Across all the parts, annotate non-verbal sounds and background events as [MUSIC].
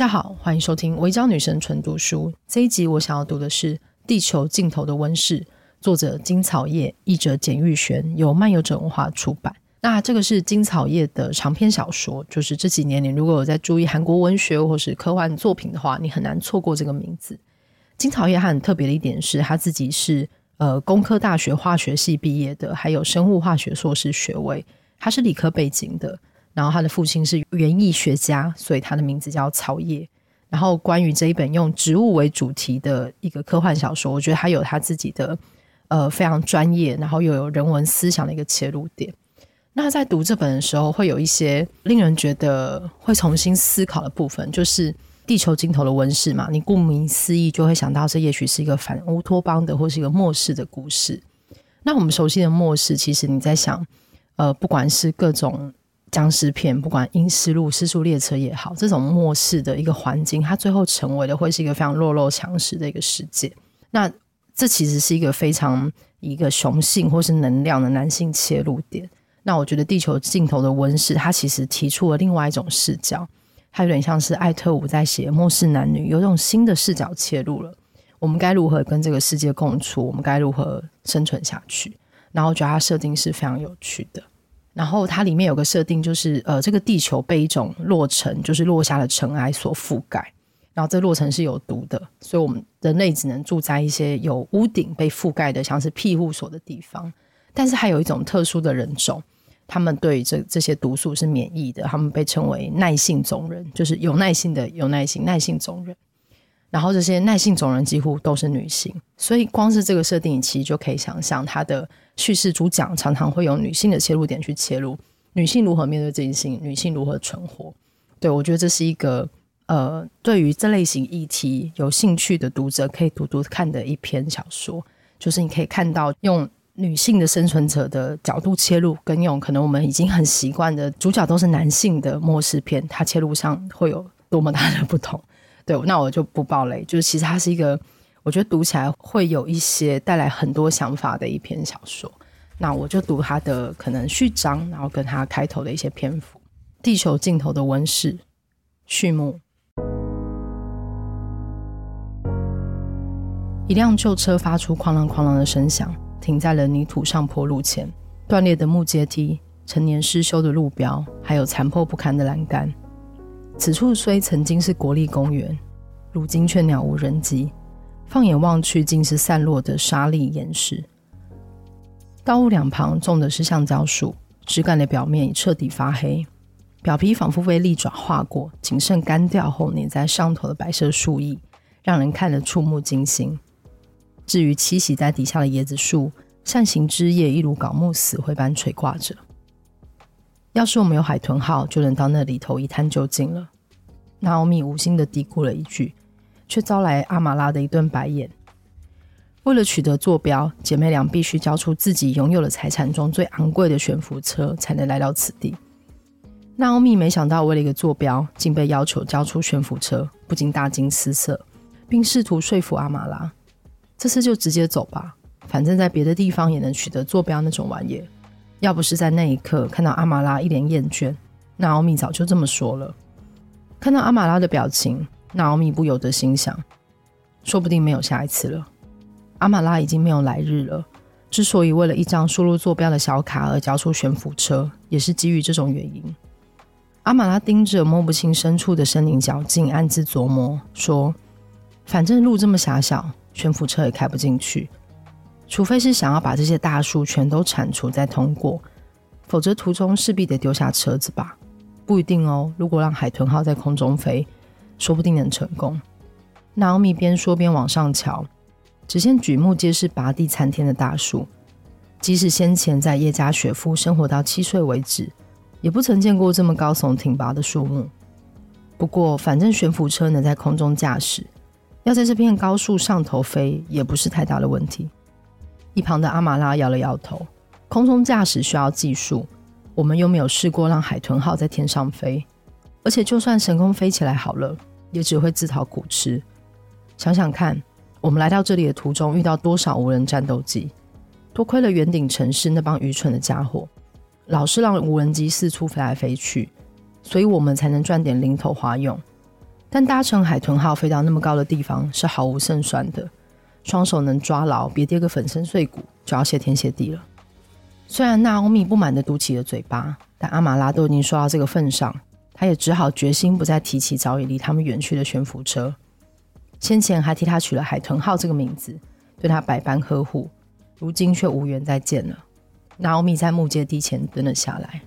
大家好，欢迎收听《违章女神纯读书》。这一集我想要读的是《地球尽头的温室》，作者金草叶，译者简玉璇，由漫游者文化出版。那这个是金草叶的长篇小说，就是这几年你如果有在注意韩国文学或是科幻作品的话，你很难错过这个名字。金草叶很特别的一点是，他自己是呃工科大学化学系毕业的，还有生物化学硕士学位，他是理科背景的。然后他的父亲是园艺学家，所以他的名字叫草叶。然后关于这一本用植物为主题的一个科幻小说，我觉得他有他自己的呃非常专业，然后又有人文思想的一个切入点。那在读这本的时候，会有一些令人觉得会重新思考的部分，就是地球尽头的温室嘛。你顾名思义就会想到，这也许是一个反乌托邦的，或是一个末世的故事。那我们熟悉的末世，其实你在想，呃，不管是各种。僵尸片，不管阴尸路、尸速列车也好，这种末世的一个环境，它最后成为的会是一个非常弱肉强食的一个世界。那这其实是一个非常一个雄性或是能量的男性切入点。那我觉得《地球尽头的温室》它其实提出了另外一种视角，它有点像是艾特伍在写《末世男女》，有一种新的视角切入了。我们该如何跟这个世界共处？我们该如何生存下去？然后我觉得它设定是非常有趣的。然后它里面有个设定，就是呃，这个地球被一种落尘，就是落下的尘埃所覆盖。然后这落尘是有毒的，所以我们人类只能住在一些有屋顶被覆盖的，像是庇护所的地方。但是还有一种特殊的人种，他们对这这些毒素是免疫的，他们被称为耐性种人，就是有耐性的有耐性耐性种人。然后这些耐性种人几乎都是女性，所以光是这个设定，其实就可以想象它的叙事主讲常常会有女性的切入点去切入，女性如何面对这件事情，女性如何存活。对，我觉得这是一个呃，对于这类型议题有兴趣的读者可以读读看的一篇小说，就是你可以看到用女性的生存者的角度切入，跟用可能我们已经很习惯的主角都是男性的末世片，它切入上会有多么大的不同。对，那我就不爆雷。就是其实它是一个，我觉得读起来会有一些带来很多想法的一篇小说。那我就读它的可能序章，然后跟它开头的一些篇幅。地球尽头的温室序幕。一辆旧车发出哐啷哐啷的声响，停在了泥土上坡路前。断裂的木阶梯、陈年失修的路标，还有残破不堪的栏杆。此处虽曾经是国立公园，如今却鸟无人迹。放眼望去，尽是散落的沙砾岩石。道路两旁种的是橡胶树，枝干的表面已彻底发黑，表皮仿佛被利爪划过，仅剩干掉后粘在上头的白色树液，让人看得触目惊心。至于栖息在底下的椰子树，扇形枝叶一如槁木死灰般垂挂着。要是我们有海豚号，就能到那里头一探究竟了。娜奥米无心的嘀咕了一句，却招来阿玛拉的一顿白眼。为了取得坐标，姐妹俩必须交出自己拥有的财产中最昂贵的悬浮车，才能来到此地。娜奥米没想到，为了一个坐标，竟被要求交出悬浮车，不禁大惊失色，并试图说服阿玛拉：“这次就直接走吧，反正在别的地方也能取得坐标那种玩意。”要不是在那一刻看到阿玛拉一脸厌倦，娜奥米早就这么说了。看到阿玛拉的表情，娜奥米不由得心想：说不定没有下一次了。阿玛拉已经没有来日了。之所以为了一张输入坐标的小卡而交出悬浮车，也是基于这种原因。阿玛拉盯着摸不清深处的森林脚径，暗自琢磨说：反正路这么狭小，悬浮车也开不进去。除非是想要把这些大树全都铲除再通过，否则途中势必得丢下车子吧？不一定哦。如果让海豚号在空中飞，说不定能成功。娜奥米边说边往上瞧，只见举目皆是拔地参天的大树，即使先前在叶家雪夫生活到七岁为止，也不曾见过这么高耸挺拔的树木。不过，反正悬浮车能在空中驾驶，要在这片高树上头飞，也不是太大的问题。一旁的阿玛拉摇了摇头，空中驾驶需要技术，我们又没有试过让海豚号在天上飞，而且就算神空飞起来好了，也只会自讨苦吃。想想看，我们来到这里的途中遇到多少无人战斗机？多亏了圆顶城市那帮愚蠢的家伙，老是让无人机四处飞来飞去。所以我们才能赚点零头花用，但搭乘海豚号飞到那么高的地方是毫无胜算的，双手能抓牢，别跌个粉身碎骨就要谢天谢地了。虽然娜奥米不满地嘟起了嘴巴，但阿玛拉都已经说到这个份上，他也只好决心不再提起早已离他们远去的悬浮车。先前还替他取了海豚号这个名字，对他百般呵护，如今却无缘再见了。娜奥米在木阶梯前蹲了下来。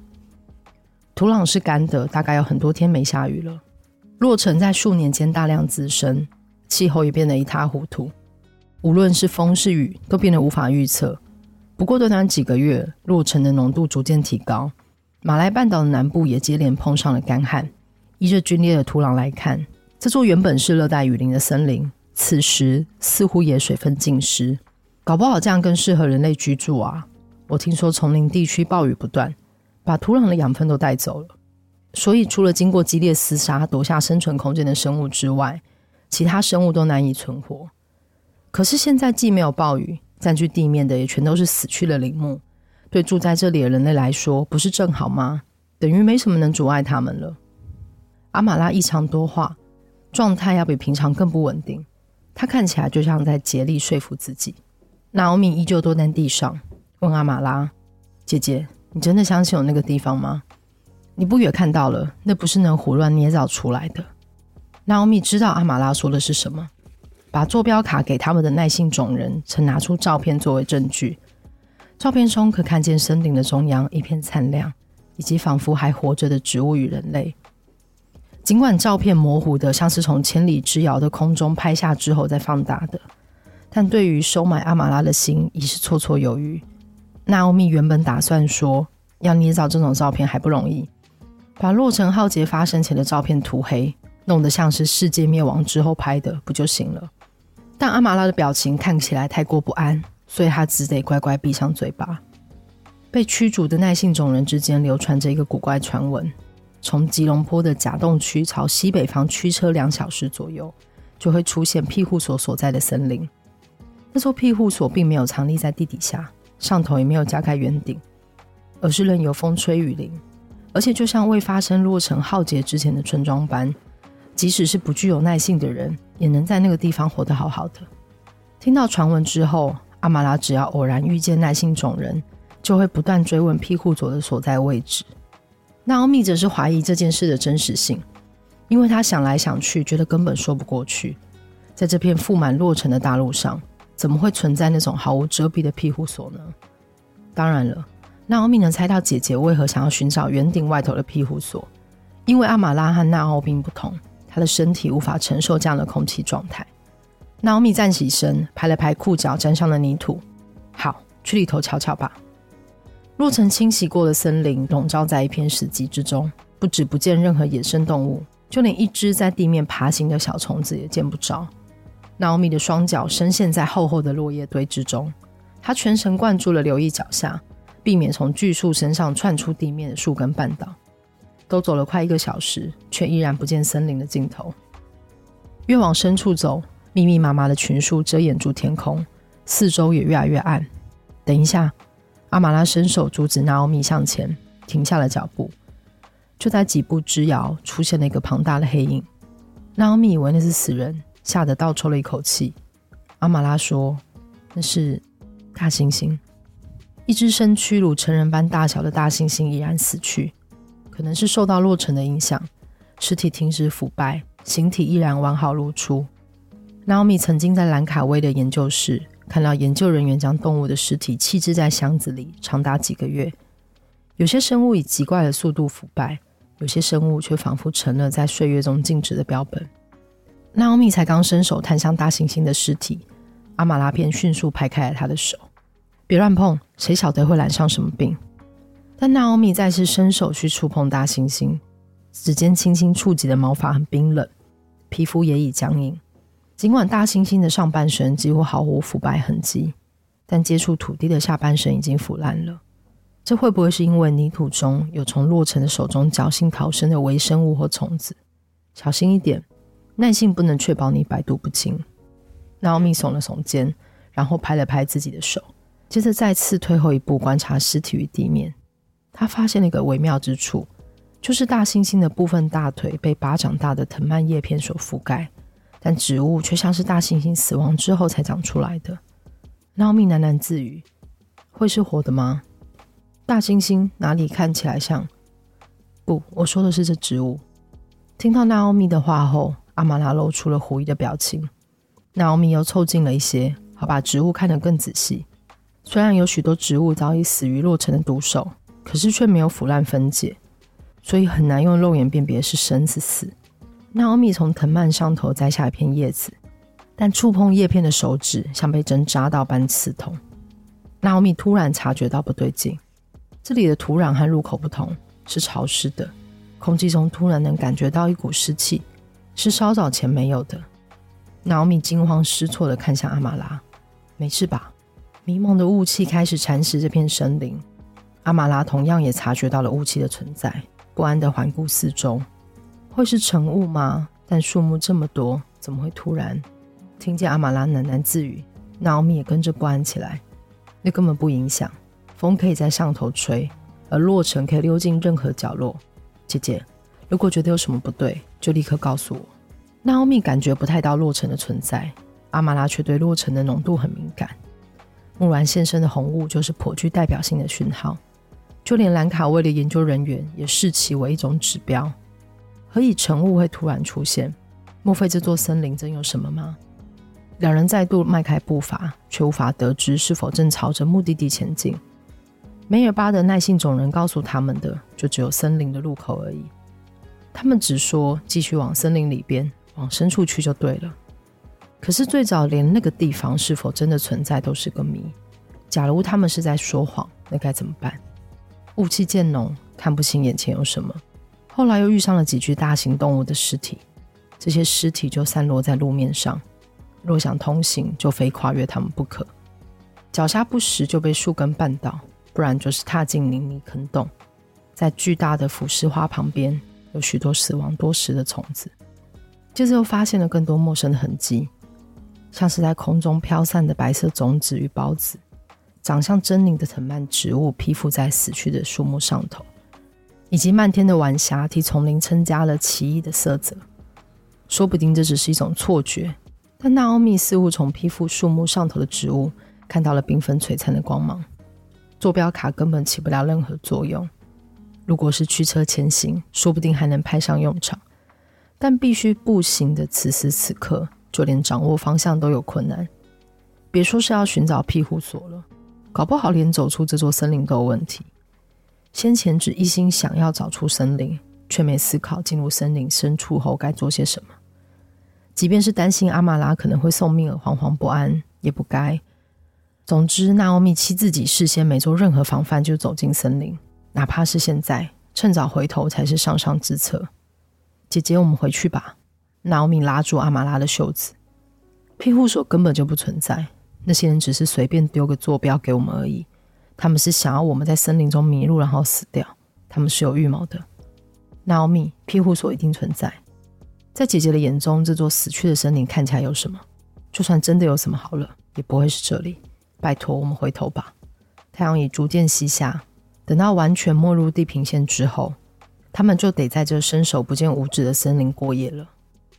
土壤是干的，大概有很多天没下雨了。洛城在数年间大量滋生，气候也变得一塌糊涂。无论是风是雨，都变得无法预测。不过短短几个月，洛城的浓度逐渐提高，马来半岛的南部也接连碰上了干旱。依着龟裂的土壤来看，这座原本是热带雨林的森林，此时似乎也水分尽失。搞不好这样更适合人类居住啊！我听说丛林地区暴雨不断。把土壤的养分都带走了，所以除了经过激烈厮杀夺下生存空间的生物之外，其他生物都难以存活。可是现在既没有暴雨，占据地面的也全都是死去的陵墓，对住在这里的人类来说，不是正好吗？等于没什么能阻碍他们了。阿玛拉异常多话，状态要比平常更不稳定。他看起来就像在竭力说服自己。娜奥米依旧蹲在地上，问阿玛拉：“姐姐。”你真的相信有那个地方吗？你不也看到了，那不是能胡乱捏造出来的。娜奥米知道阿玛拉说的是什么，把坐标卡给他们的耐性种人曾拿出照片作为证据。照片中可看见森林的中央一片灿亮，以及仿佛还活着的植物与人类。尽管照片模糊的像是从千里之遥的空中拍下之后再放大的，但对于收买阿玛拉的心已是绰绰有余。娜奥米原本打算说，要捏造这种照片还不容易，把洛城浩劫发生前的照片涂黑，弄得像是世界灭亡之后拍的，不就行了？但阿玛拉的表情看起来太过不安，所以他只得乖乖闭上嘴巴。被驱逐的耐性种人之间流传着一个古怪传闻：从吉隆坡的甲洞区朝西北方驱车两小时左右，就会出现庇护所所在的森林。那座庇护所并没有藏匿在地底下。上头也没有加盖圆顶，而是任由风吹雨淋，而且就像未发生洛城浩劫之前的村庄般，即使是不具有耐性的人，也能在那个地方活得好好的。听到传闻之后，阿玛拉只要偶然遇见耐性种人，就会不断追问庇护所的所在位置。娜奥米则是怀疑这件事的真实性，因为他想来想去，觉得根本说不过去，在这片覆满落尘的大陆上。怎么会存在那种毫无遮蔽的庇护所呢？当然了，娜奥米能猜到姐姐为何想要寻找圆顶外头的庇护所，因为阿玛拉和娜奥并不同，他的身体无法承受这样的空气状态。娜奥米站起身，拍了拍裤脚沾上的泥土，好，去里头瞧瞧吧。洛城清洗过的森林笼罩在一片死寂之中，不止不见任何野生动物，就连一只在地面爬行的小虫子也见不着。娜奥米的双脚深陷在厚厚的落叶堆之中，他全神贯注了留意脚下，避免从巨树身上窜出地面的树根绊倒。都走了快一个小时，却依然不见森林的尽头。越往深处走，密密麻麻的群树遮掩住天空，四周也越来越暗。等一下，阿玛拉伸手阻止娜奥米向前，停下了脚步。就在几步之遥，出现了一个庞大的黑影。娜奥米以为那是死人。吓得倒抽了一口气。阿玛拉说：“那是大猩猩，一只身躯如成人般大小的大猩猩已然死去，可能是受到洛城的影响，尸体停止腐败，形体依然完好如初。”娜奥米曾经在兰卡威的研究室看到研究人员将动物的尸体弃置在箱子里长达几个月，有些生物以奇怪的速度腐败，有些生物却仿佛成了在岁月中静止的标本。娜奥米才刚伸手探向大猩猩的尸体，阿玛拉便迅速拍开了他的手，别乱碰，谁晓得会染上什么病？但娜奥米再次伸手去触碰大猩猩，指尖轻轻触及的毛发很冰冷，皮肤也已僵硬。尽管大猩猩的上半身几乎毫无腐败痕迹，但接触土地的下半身已经腐烂了。这会不会是因为泥土中有从洛尘的手中侥幸逃生的微生物或虫子？小心一点，耐性不能确保你百毒不侵。娜奥米耸了耸肩，然后拍了拍自己的手，接着再次退后一步观察尸体与地面。他发现了一个微妙之处，就是大猩猩的部分大腿被巴掌大的藤蔓叶片所覆盖，但植物却像是大猩猩死亡之后才长出来的。娜奥米喃喃自语：“会是活的吗？”大猩猩哪里看起来像？不，我说的是这植物。听到娜奥米的话后，阿玛拉露出了狐疑的表情。娜奥米又凑近了一些，好把植物看得更仔细。虽然有许多植物早已死于洛尘的毒手，可是却没有腐烂分解，所以很难用肉眼辨别是生是死。娜奥米从藤蔓上头摘下一片叶子，但触碰叶片的手指像被针扎到般刺痛。娜奥米突然察觉到不对劲。这里的土壤和入口不同，是潮湿的，空气中突然能感觉到一股湿气，是稍早前没有的。娜奥米惊慌失措地看向阿玛拉，没事吧？迷蒙的雾气开始蚕食这片森林。阿玛拉同样也察觉到了雾气的存在，不安地环顾四周，会是晨雾吗？但树木这么多，怎么会突然？听见阿玛拉喃喃自语，娜奥米也跟着不安起来。那根本不影响。风可以在上头吹，而洛城可以溜进任何角落。姐姐，如果觉得有什么不对，就立刻告诉我。娜奥米感觉不太到洛城的存在，阿玛拉却对洛城的浓度很敏感。木兰现身的红雾就是颇具代表性的讯号，就连兰卡威的研究人员也视其为一种指标。何以晨雾会突然出现？莫非这座森林真有什么吗？两人再度迈开步伐，却无法得知是否正朝着目的地前进。梅尔巴的耐性种人告诉他们的，就只有森林的入口而已。他们只说继续往森林里边，往深处去就对了。可是最早连那个地方是否真的存在都是个谜。假如他们是在说谎，那该怎么办？雾气渐浓，看不清眼前有什么。后来又遇上了几具大型动物的尸体，这些尸体就散落在路面上。若想通行，就非跨越它们不可。脚下不时就被树根绊倒。不然就是踏进泥泞坑洞，在巨大的腐尸花旁边有许多死亡多时的虫子。接着又发现了更多陌生的痕迹，像是在空中飘散的白色种子与孢子，长相狰狞的藤蔓植物披覆在死去的树木上头，以及漫天的晚霞替丛林增加了奇异的色泽。说不定这只是一种错觉，但娜奥米似乎从披覆树木上头的植物看到了缤纷璀璨的光芒。坐标卡根本起不了任何作用。如果是驱车前行，说不定还能派上用场。但必须步行的此时此刻，就连掌握方向都有困难。别说是要寻找庇护所了，搞不好连走出这座森林都有问题。先前只一心想要找出森林，却没思考进入森林深处后该做些什么。即便是担心阿玛拉可能会送命而惶惶不安，也不该。总之，娜奥米弃自己事先没做任何防范就走进森林，哪怕是现在，趁早回头才是上上之策。姐姐，我们回去吧。娜奥米拉住阿玛拉的袖子。庇护所根本就不存在，那些人只是随便丢个坐标给我们而已。他们是想要我们在森林中迷路然后死掉，他们是有预谋的。娜奥米，庇护所一定存在。在姐姐的眼中，这座死去的森林看起来有什么？就算真的有什么好了，也不会是这里。拜托，我们回头吧。太阳已逐渐西下，等到完全没入地平线之后，他们就得在这伸手不见五指的森林过夜了。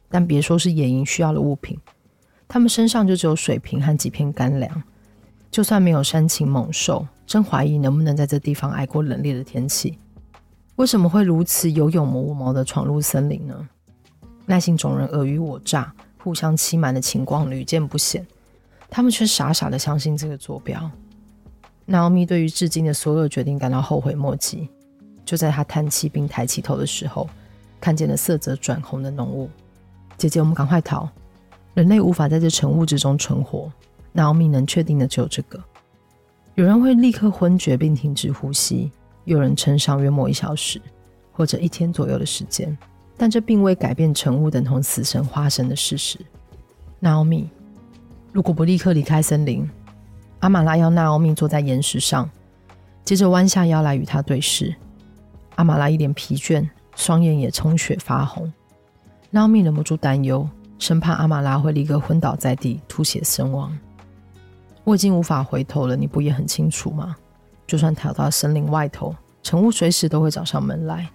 但别说是野营需要的物品，他们身上就只有水瓶和几片干粮。就算没有山禽猛兽，真怀疑能不能在这地方挨过冷冽的天气。为什么会如此有勇无谋地闯入森林呢？耐性种人尔虞我诈，互相欺瞒的情况屡见不鲜。他们却傻傻的相信这个坐标。娜奥米对于至今的所有决定感到后悔莫及。就在他叹气并抬起头的时候，看见了色泽转红的浓雾。姐姐，我们赶快逃！人类无法在这晨雾之中存活。娜奥米能确定的只有这个。有人会立刻昏厥并停止呼吸，有人撑上约莫一小时或者一天左右的时间，但这并未改变晨雾等同死神化身的事实。娜奥米，如果不立刻离开森林，阿玛拉要娜奥米坐在岩石上，接着弯下腰来与他对视。阿玛拉一脸疲倦，双眼也充血发红。娜奥米忍不住担忧，生怕阿玛拉会立刻昏倒在地，吐血身亡。我已经无法回头了，你不也很清楚吗？就算逃到森林外头，晨雾随时都会找上门来。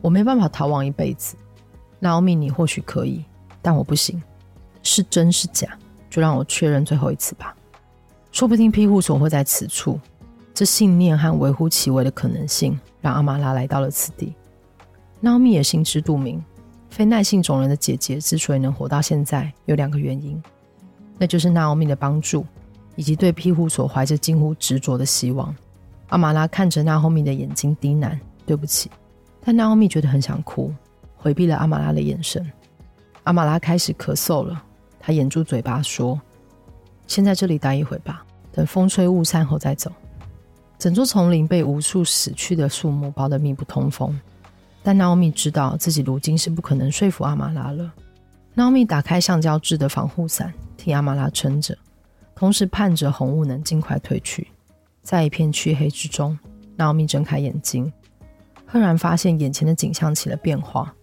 我没办法逃亡一辈子。娜奥米，你或许可以，但我不行。是真是假，就让我确认最后一次吧。说不定庇护所会在此处。这信念和微乎其微的可能性，让阿玛拉来到了此地。娜奥米也心知肚明，非耐性种人的姐姐之所以能活到现在，有两个原因，那就是娜奥米的帮助。以及对庇护所怀着近乎执着的希望，阿玛拉看着娜奥米的眼睛低喃：“对不起。”但娜奥米觉得很想哭，回避了阿玛拉的眼神。阿玛拉开始咳嗽了，她掩住嘴巴说：“先在这里待一会吧，等风吹雾散后再走。”整座丛林被无数死去的树木包得密不通风，但娜奥米知道自己如今是不可能说服阿玛拉了。娜奥米打开橡胶制的防护伞，替阿玛拉撑着。同时盼着红雾能尽快退去，在一片黢黑之中，娜奥米睁开眼睛，赫然发现眼前的景象起了变化。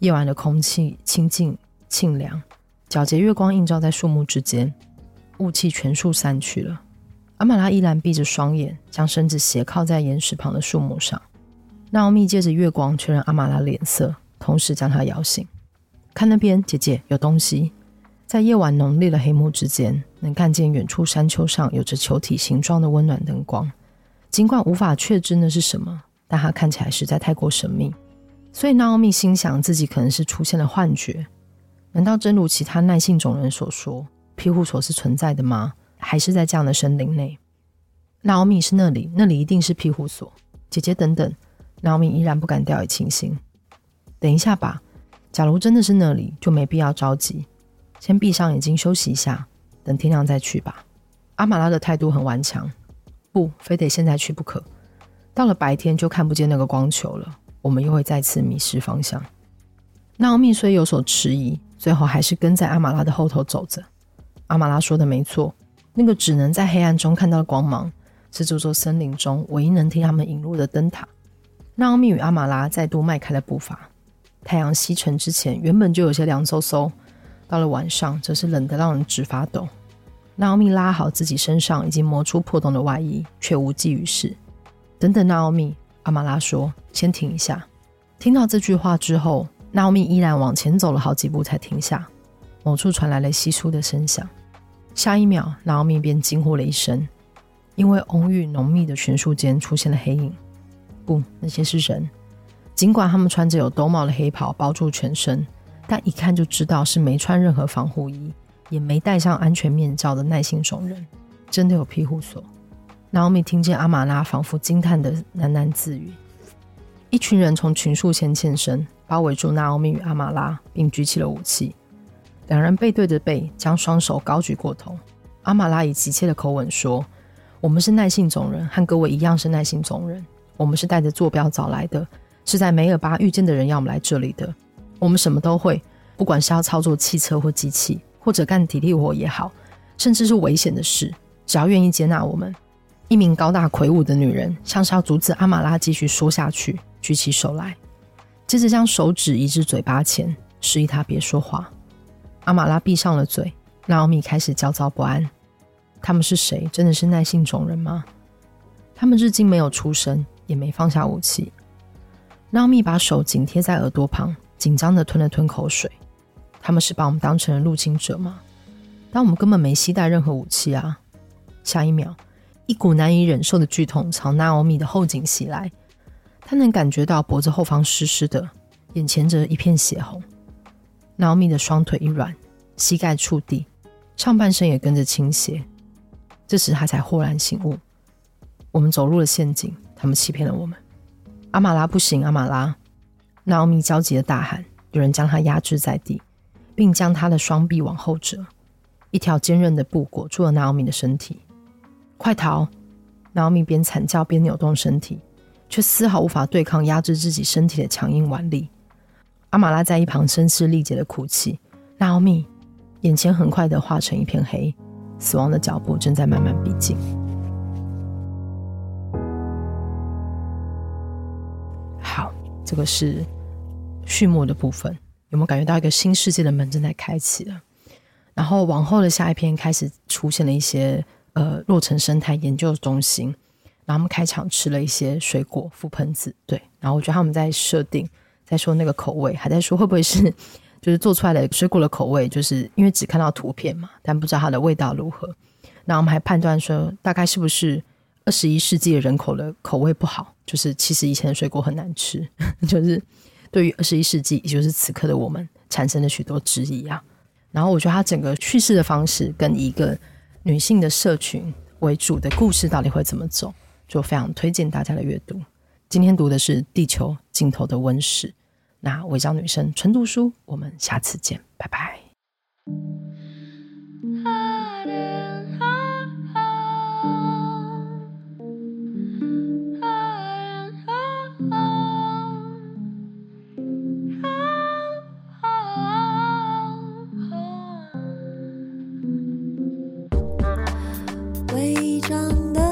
夜晚的空气清静沁凉，皎洁月光映照在树木之间，雾气全数散去了。阿玛拉依然闭着双眼，将身子斜靠在岩石旁的树木上。娜奥米借着月光确认阿玛拉脸色，同时将她摇醒。看那边，姐姐，有东西。在夜晚浓烈的黑幕之间，能看见远处山丘上有着球体形状的温暖灯光。尽管无法确知那是什么，但它看起来实在太过神秘。所以娜奥米心想自己可能是出现了幻觉。难道真如其他耐性种人所说，庇护所是存在的吗？还是在这样的森林内？娜奥米是那里，那里一定是庇护所。姐姐，等等。娜奥米依然不敢掉以轻心。等一下吧，假如真的是那里，就没必要着急。先闭上眼睛休息一下，等天亮再去吧。阿玛拉的态度很顽强，不，非得现在去不可。到了白天就看不见那个光球了，我们又会再次迷失方向。娜奥米虽有所迟疑，最后还是跟在阿玛拉的后头走着。阿玛拉说的没错，那个只能在黑暗中看到的光芒，是这座森林中唯一能替他们引路的灯塔。娜奥米与阿玛拉再度迈开了步伐。太阳西沉之前，原本就有些凉飕飕。到了晚上，则是冷得让人直发抖。娜奥米拉好自己身上已经磨出破洞的外衣，却无济于事。等等，娜奥米，阿玛拉说：“先停一下。”听到这句话之后，娜奥米依然往前走了好几步才停下。某处传来了稀疏的声响，下一秒，娜奥米便惊呼了一声，因为浓郁浓密的群树间出现了黑影。不，那些是人，尽管他们穿着有兜帽的黑袍包住全身。但一看就知道是没穿任何防护衣，也没戴上安全面罩的耐性种人，真的有庇护所。娜奥米听见阿玛拉仿佛惊叹的喃喃自语。一群人从群树前现身，包围住娜奥米与阿玛拉，并举起了武器。两人背对着背，将双手高举过头。阿玛拉以急切的口吻说：“我们是耐性种人，和各位一样是耐性种人。我们是带着坐标找来的，是在梅尔巴遇见的人要我们来这里的。”我们什么都会，不管是要操作汽车或机器，或者干体力活也好，甚至是危险的事，只要愿意接纳我们。一名高大魁梧的女人，像是要阻止阿玛拉继续说下去，举起手来，接着将手指移至嘴巴前，示意她别说话。阿玛拉闭上了嘴。娜奥米开始焦躁不安。他们是谁？真的是耐性种人吗？他们至今没有出声，也没放下武器。娜奥米把手紧贴在耳朵旁。紧张的吞了吞口水，他们是把我们当成了入侵者吗？但我们根本没携带任何武器啊！下一秒，一股难以忍受的剧痛朝娜奥米的后颈袭来，她能感觉到脖子后方湿湿的，眼前则一片血红。娜奥米的双腿一软，膝盖触地，上半身也跟着倾斜。这时她才豁然醒悟：我们走入了陷阱，他们欺骗了我们。阿玛拉不行，阿玛拉！娜奥米焦急的大喊：“有人将她压制在地，并将她的双臂往后折。一条坚韧的布裹住了娜奥米的身体。快逃！”娜奥米边惨叫边扭动身体，却丝毫无法对抗压制自己身体的强硬腕力。阿玛拉在一旁声嘶力竭的哭泣。娜奥米眼前很快的化成一片黑，死亡的脚步正在慢慢逼近。这个是序幕的部分，有没有感觉到一个新世界的门正在开启了？然后往后的下一篇开始出现了一些。呃，洛城生态研究中心，然后他们开场吃了一些水果覆盆子，对，然后我觉得他们在设定，在说那个口味，还在说会不会是 [LAUGHS] 就是做出来的水果的口味，就是因为只看到图片嘛，但不知道它的味道如何。然后我们还判断说，大概是不是二十一世纪的人口的口味不好，就是其实以前的水果很难吃，[LAUGHS] 就是对于二十一世纪，也就是此刻的我们产生了许多质疑啊。然后我觉得他整个叙事的方式跟一个。女性的社群为主的故事到底会怎么走？就非常推荐大家的阅读。今天读的是《地球尽头的温室》，那违章女生纯读书，我们下次见，拜拜。上的